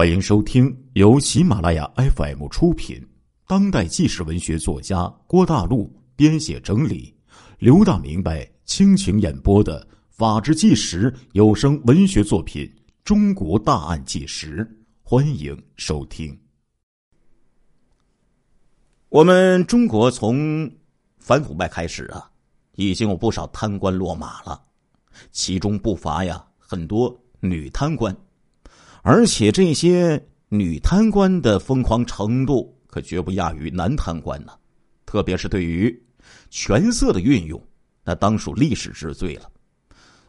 欢迎收听由喜马拉雅 FM 出品、当代纪实文学作家郭大陆编写整理、刘大明白倾情演播的《法制纪实》有声文学作品《中国大案纪实》，欢迎收听。我们中国从反腐败开始啊，已经有不少贪官落马了，其中不乏呀很多女贪官。而且这些女贪官的疯狂程度可绝不亚于男贪官呢，特别是对于权色的运用，那当属历史之最了。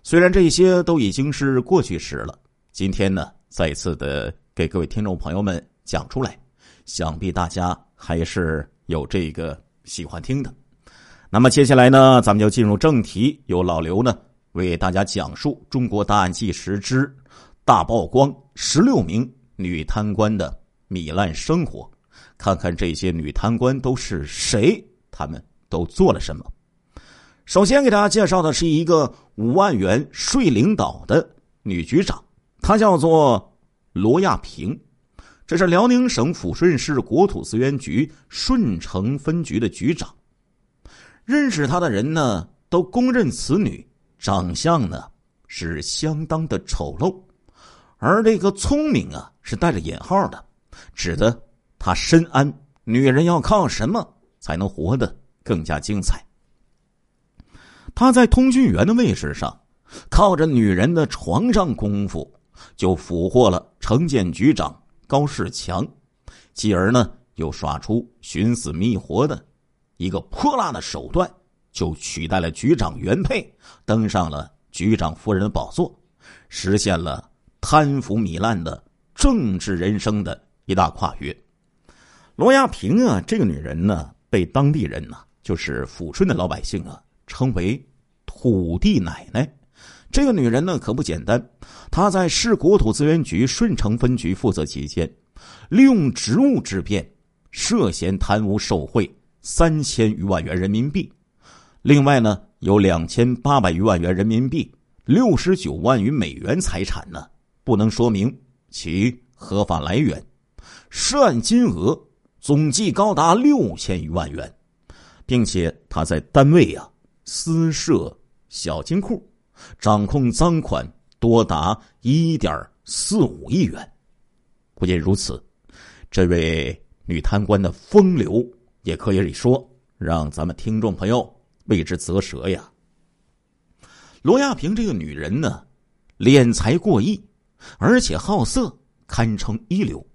虽然这些都已经是过去时了，今天呢，再次的给各位听众朋友们讲出来，想必大家还是有这个喜欢听的。那么接下来呢，咱们就进入正题，由老刘呢为大家讲述《中国大案纪实之大曝光》。十六名女贪官的糜烂生活，看看这些女贪官都是谁，他们都做了什么。首先给大家介绍的是一个五万元税领导的女局长，她叫做罗亚平，这是辽宁省抚顺市国土资源局顺城分局的局长。认识她的人呢，都公认此女长相呢是相当的丑陋。而这个聪明啊，是带着引号的，指的他深谙女人要靠什么才能活得更加精彩。他在通讯员的位置上，靠着女人的床上功夫，就俘获了城建局长高世强，继而呢，又耍出寻死觅活的一个泼辣的手段，就取代了局长原配，登上了局长夫人的宝座，实现了。贪腐糜烂的政治人生的一大跨越。罗亚平啊，这个女人呢，被当地人呢，就是抚顺的老百姓啊，称为“土地奶奶”。这个女人呢，可不简单。她在市国土资源局顺城分局负责期间，利用职务之便，涉嫌贪污受贿三千余万元人民币。另外呢，有两千八百余万元人民币、六十九万余美元财产呢。不能说明其合法来源，涉案金额总计高达六千余万元，并且他在单位啊私设小金库，掌控赃款多达一点四五亿元。不仅如此，这位女贪官的风流也可以说让咱们听众朋友为之啧舌呀。罗亚平这个女人呢，敛财过亿。而且好色堪称一流，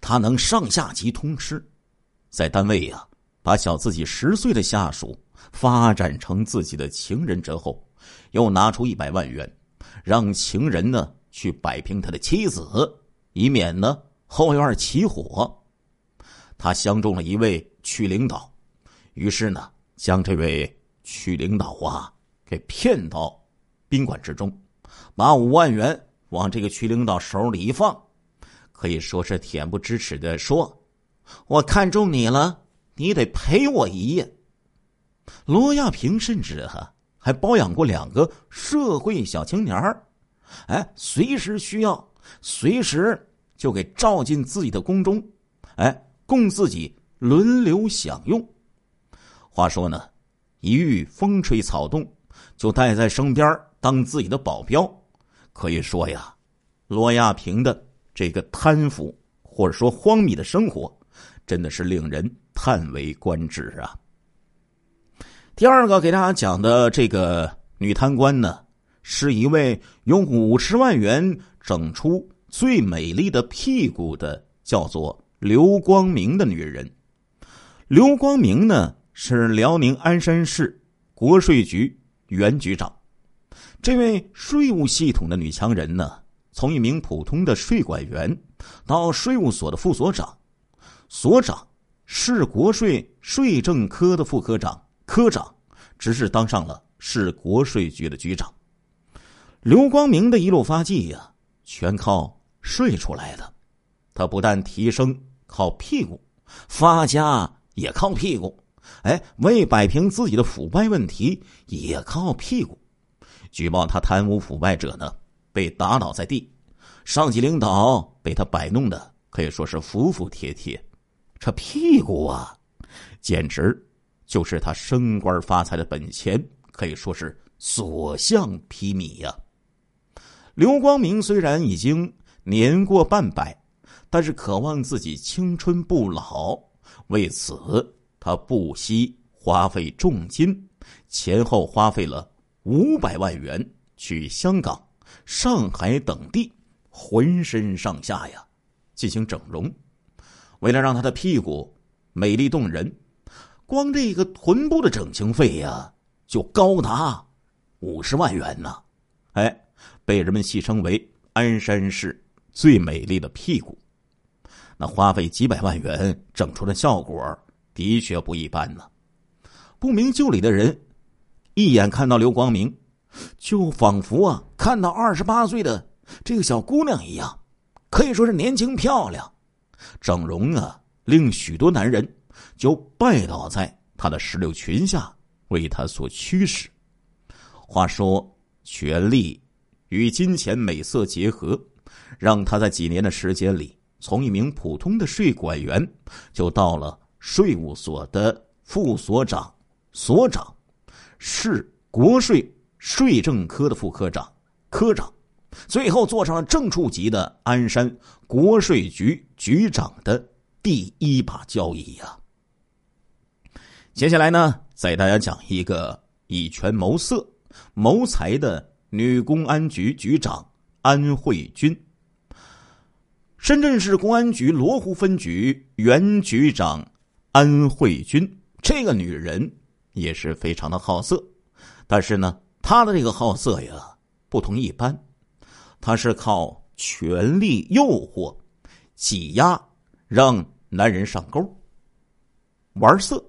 他能上下级通吃，在单位呀，把小自己十岁的下属发展成自己的情人之后，又拿出一百万元，让情人呢去摆平他的妻子，以免呢后院起火。他相中了一位区领导，于是呢将这位区领导啊给骗到宾馆之中，把五万元。往这个区领导手里一放，可以说是恬不知耻的说：“我看中你了，你得陪我一夜。”罗亚平甚至哈还包养过两个社会小青年儿，哎，随时需要，随时就给召进自己的宫中，哎，供自己轮流享用。话说呢，一遇风吹草动，就带在身边当自己的保镖。可以说呀，罗亚平的这个贪腐或者说荒谬的生活，真的是令人叹为观止啊。第二个给大家讲的这个女贪官呢，是一位用五十万元整出最美丽的屁股的，叫做刘光明的女人。刘光明呢，是辽宁鞍山市国税局原局长。这位税务系统的女强人呢，从一名普通的税管员，到税务所的副所长、所长，市国税税政科的副科长、科长，直至当上了市国税局的局长。刘光明的一路发迹呀，全靠税出来的。他不但提升靠屁股，发家也靠屁股。哎，为摆平自己的腐败问题，也靠屁股。举报他贪污腐败者呢，被打倒在地；上级领导被他摆弄的可以说是服服帖帖，这屁股啊，简直就是他升官发财的本钱，可以说是所向披靡呀。刘光明虽然已经年过半百，但是渴望自己青春不老，为此他不惜花费重金，前后花费了五百万元去香港、上海等地。浑身上下呀，进行整容，为了让他的屁股美丽动人，光这个臀部的整形费呀，就高达五十万元呢。哎，被人们戏称为鞍山市最美丽的屁股。那花费几百万元整出的效果，的确不一般呢。不明就里的人一眼看到刘光明，就仿佛啊，看到二十八岁的。这个小姑娘一样，可以说是年轻漂亮，整容啊，令许多男人就拜倒在她的石榴裙下，为她所驱使。话说，权力与金钱美色结合，让她在几年的时间里，从一名普通的税管员，就到了税务所的副所长、所长，市国税税政科的副科长、科长。最后做上了正处级的鞍山国税局局长的第一把交椅呀。接下来呢，再给大家讲一个以权谋色、谋财的女公安局局长安慧君。深圳市公安局罗湖分局原局长安慧君，这个女人也是非常的好色，但是呢，他的这个好色呀，不同一般。他是靠权力诱惑、挤压，让男人上钩、玩色。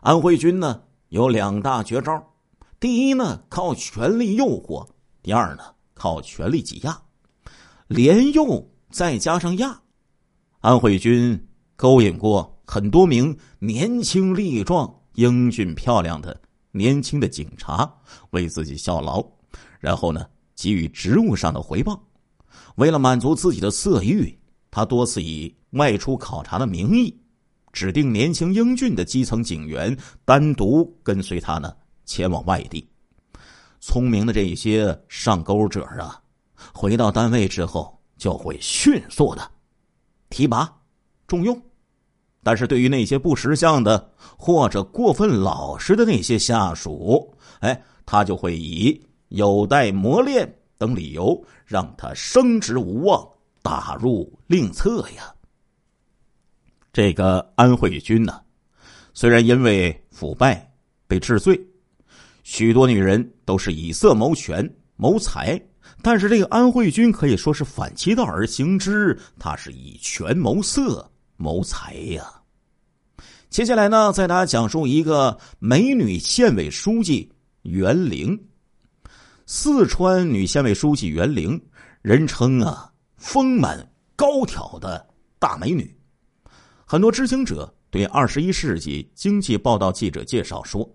安慧君呢有两大绝招：第一呢靠权力诱惑；第二呢靠权力挤压，连诱再加上压。安慧君勾引过很多名年轻力壮、英俊漂亮的年轻的警察为自己效劳，然后呢。给予职务上的回报，为了满足自己的色欲，他多次以外出考察的名义，指定年轻英俊的基层警员单独跟随他呢前往外地。聪明的这些上钩者啊，回到单位之后就会迅速的提拔重用，但是对于那些不识相的或者过分老实的那些下属，哎，他就会以。有待磨练等理由，让他升职无望，打入另册呀。这个安慧君呢，虽然因为腐败被治罪，许多女人都是以色谋权谋财，但是这个安慧君可以说是反其道而行之，她是以权谋色谋财呀。接下来呢，再大家讲述一个美女县委书记袁玲。四川女县委书记袁玲，人称啊丰满高挑的大美女。很多知情者对《二十一世纪经济报道》记者介绍说，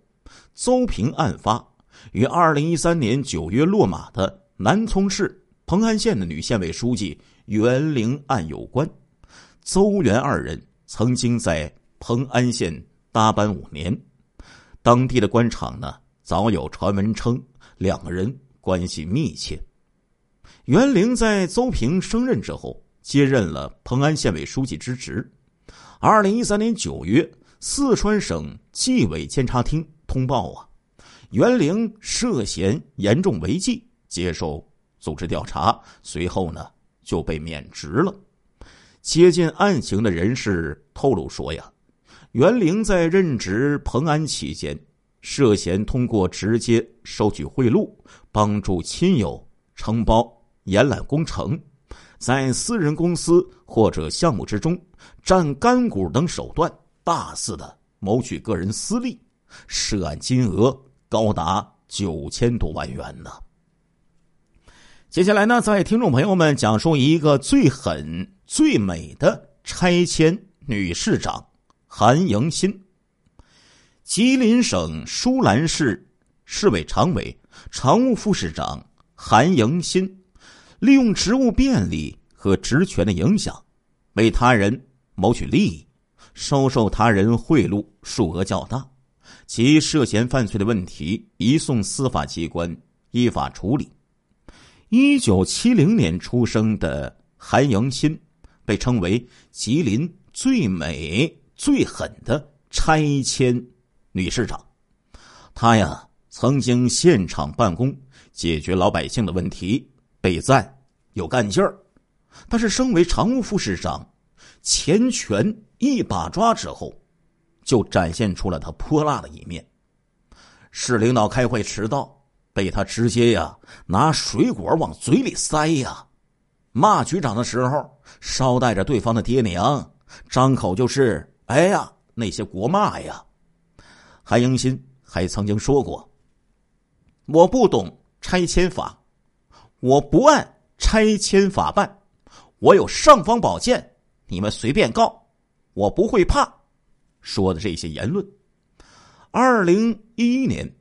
邹平案发与二零一三年九月落马的南充市蓬安县的女县委书记袁玲案有关。邹袁二人曾经在蓬安县搭班五年，当地的官场呢早有传闻称。两个人关系密切。袁玲在邹平升任之后，接任了蓬安县委书记之职。二零一三年九月，四川省纪委监察厅通报啊，袁玲涉嫌严重违纪，接受组织调查。随后呢，就被免职了。接近案情的人士透露说呀，袁玲在任职蓬安期间。涉嫌通过直接收取贿赂、帮助亲友承包延揽工程，在私人公司或者项目之中占干股等手段，大肆的谋取个人私利，涉案金额高达九千多万元呢。接下来呢，在听众朋友们讲述一个最狠、最美的拆迁女市长韩迎新。吉林省舒兰市市委常委、常务副市长韩迎新，利用职务便利和职权的影响，为他人谋取利益，收受他人贿赂，数额较大。其涉嫌犯罪的问题移送司法机关依法处理。一九七零年出生的韩迎新，被称为吉林最美最狠的拆迁女市长。她呀，曾经现场办公，解决老百姓的问题，被赞有干劲儿。但是，升为常务副市长，钱权一把抓之后。就展现出了他泼辣的一面。市领导开会迟到，被他直接呀拿水果往嘴里塞呀；骂局长的时候，捎带着对方的爹娘，张口就是“哎呀”那些国骂呀。韩迎新还曾经说过：“我不懂拆迁法，我不按拆迁法办，我有尚方宝剑，你们随便告，我不会怕。”说的这些言论。二零一一年，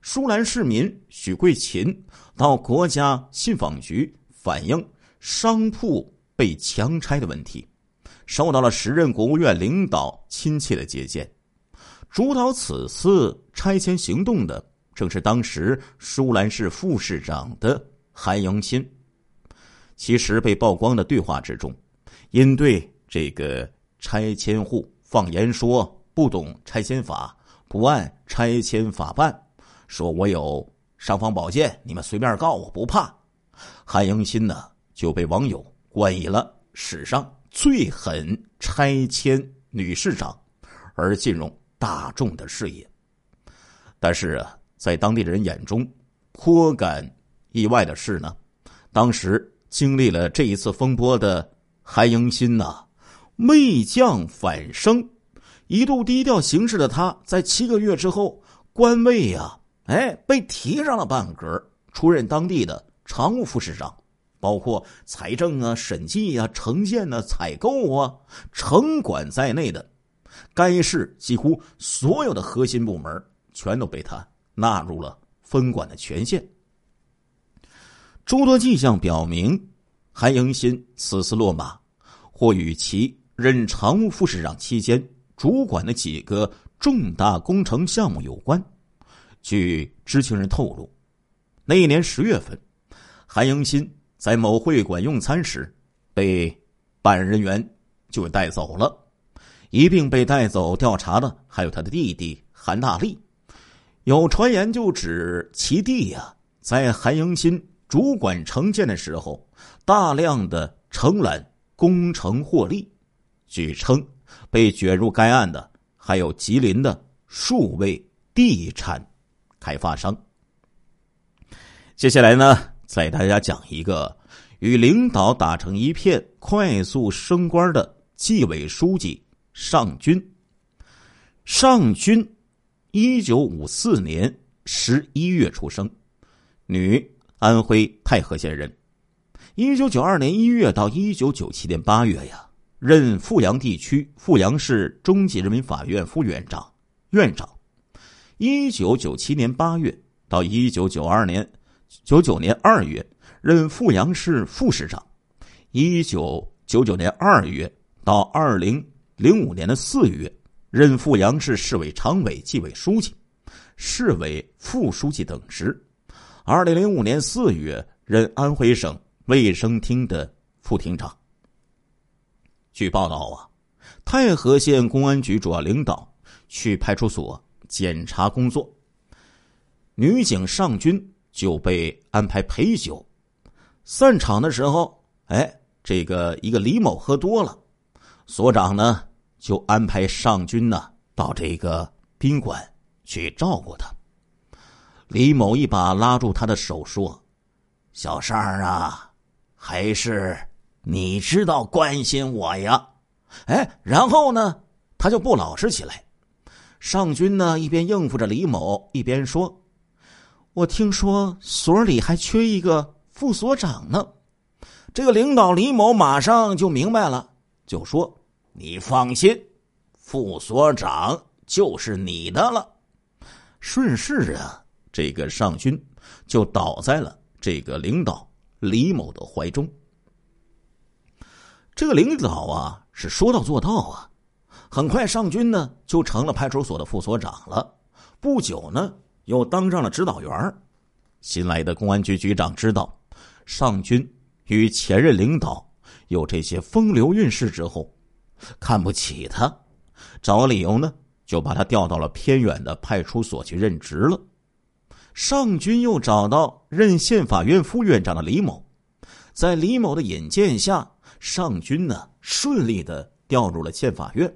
舒兰市民许桂琴到国家信访局反映商铺被强拆的问题，受到了时任国务院领导亲切的接见。主导此次拆迁行动的，正是当时舒兰市副市长的韩迎新。其实被曝光的对话之中，因对这个拆迁户。放言说不懂拆迁法，不按拆迁法办，说我有尚方宝剑，你们随便告我不怕。韩迎新呢就被网友冠以了史上最狠拆迁女市长，而进入大众的视野。但是啊，在当地人眼中颇感意外的是呢，当时经历了这一次风波的韩迎新呐。未降反升，一度低调行事的他，在七个月之后，官位呀，哎，被提上了半格，出任当地的常务副市长，包括财政啊、审计啊、城建啊、采购啊、城管在内的，该市几乎所有的核心部门，全都被他纳入了分管的权限。诸多迹象表明，韩迎新此次落马，或与其。任常务副市长期间，主管的几个重大工程项目有关。据知情人透露，那一年十月份，韩迎新在某会馆用餐时，被办案人员就带走了。一并被带走调查的还有他的弟弟韩大力。有传言就指其弟呀，在韩迎新主管城建的时候，大量的承揽工程获利。据称，被卷入该案的还有吉林的数位地产开发商。接下来呢，再大家讲一个与领导打成一片、快速升官的纪委书记尚军。尚军，一九五四年十一月出生，女，安徽太和县人。一九九二年一月到一九九七年八月呀。任阜阳地区阜阳市中级人民法院副院长、院长，一九九七年八月到一九九二年九九年二月任阜阳市副市长，一九九九年二月到二零零五年的四月任阜阳市市委常委、纪委书记、市委副书记等职，二零零五年四月任安徽省卫生厅的副厅长。据报道啊，太和县公安局主要领导去派出所检查工作，女警尚军就被安排陪酒。散场的时候，哎，这个一个李某喝多了，所长呢就安排尚军呢到这个宾馆去照顾他。李某一把拉住他的手说：“小尚啊，还是。”你知道关心我呀，哎，然后呢，他就不老实起来。尚军呢，一边应付着李某，一边说：“我听说所里还缺一个副所长呢。”这个领导李某马上就明白了，就说：“你放心，副所长就是你的了。”顺势啊，这个尚军就倒在了这个领导李某的怀中。这个领导啊，是说到做到啊。很快，尚军呢就成了派出所的副所长了。不久呢，又当上了指导员。新来的公安局局长知道尚军与前任领导有这些风流韵事之后，看不起他，找理由呢，就把他调到了偏远的派出所去任职了。尚军又找到任县法院副院长的李某，在李某的引荐下，尚军呢顺利的调入了县法院。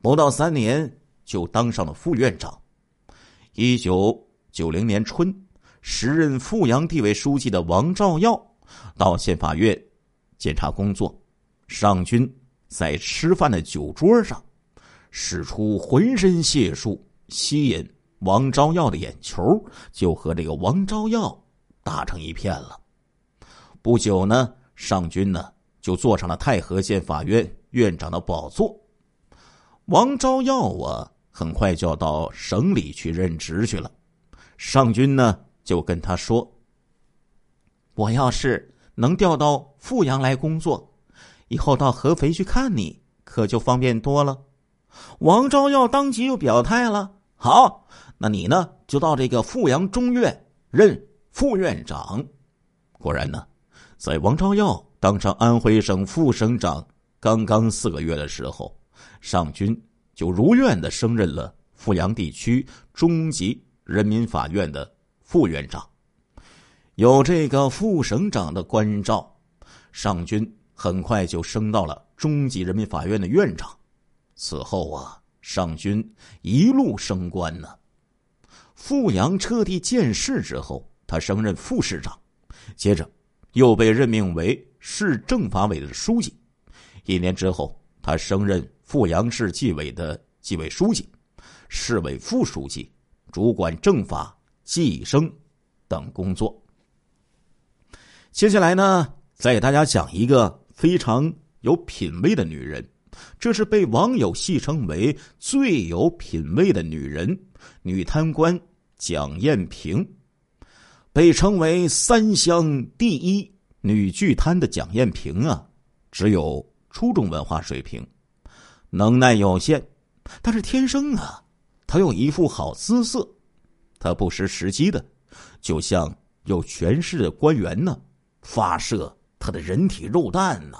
不到三年，就当上了副院长。一九九零年春，时任阜阳地委书记的王兆耀到县法院检查工作。尚军在吃饭的酒桌上，使出浑身解数吸引王昭耀的眼球，就和这个王昭耀打成一片了。不久呢，尚军呢就坐上了太和县法院院长的宝座。王昭耀啊，很快就要到省里去任职去了。尚军呢，就跟他说：“我要是能调到阜阳来工作，以后到合肥去看你，可就方便多了。”王昭耀当即就表态了：“好，那你呢，就到这个阜阳中院任副院长。”果然呢，在王昭耀当上安徽省副省长刚刚四个月的时候。尚军就如愿的升任了阜阳地区中级人民法院的副院长，有这个副省长的关照，尚军很快就升到了中级人民法院的院长。此后啊，尚军一路升官呢。阜阳彻底建市之后，他升任副市长，接着又被任命为市政法委的书记。一年之后，他升任。阜阳市纪委的纪委书记、市委副书记，主管政法、计生等工作。接下来呢，再给大家讲一个非常有品位的女人，这是被网友戏称为最有品位的女人——女贪官蒋艳萍。被称为三湘第一女巨贪的蒋艳萍啊，只有初中文化水平。能耐有限，但是天生啊，他有一副好姿色。他不失时机的，就像有权势的官员呢，发射他的人体肉弹呢。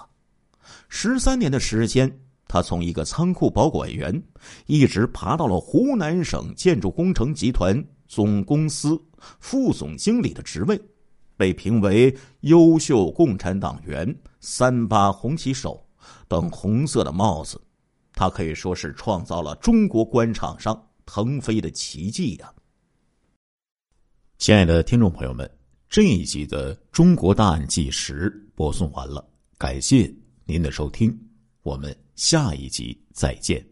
十三年的时间，他从一个仓库保管员，一直爬到了湖南省建筑工程集团总公司副总经理的职位，被评为优秀共产党员、三八红旗手等红色的帽子。他可以说是创造了中国官场上腾飞的奇迹呀！亲爱的听众朋友们，这一集的《中国大案纪实》播送完了，感谢您的收听，我们下一集再见。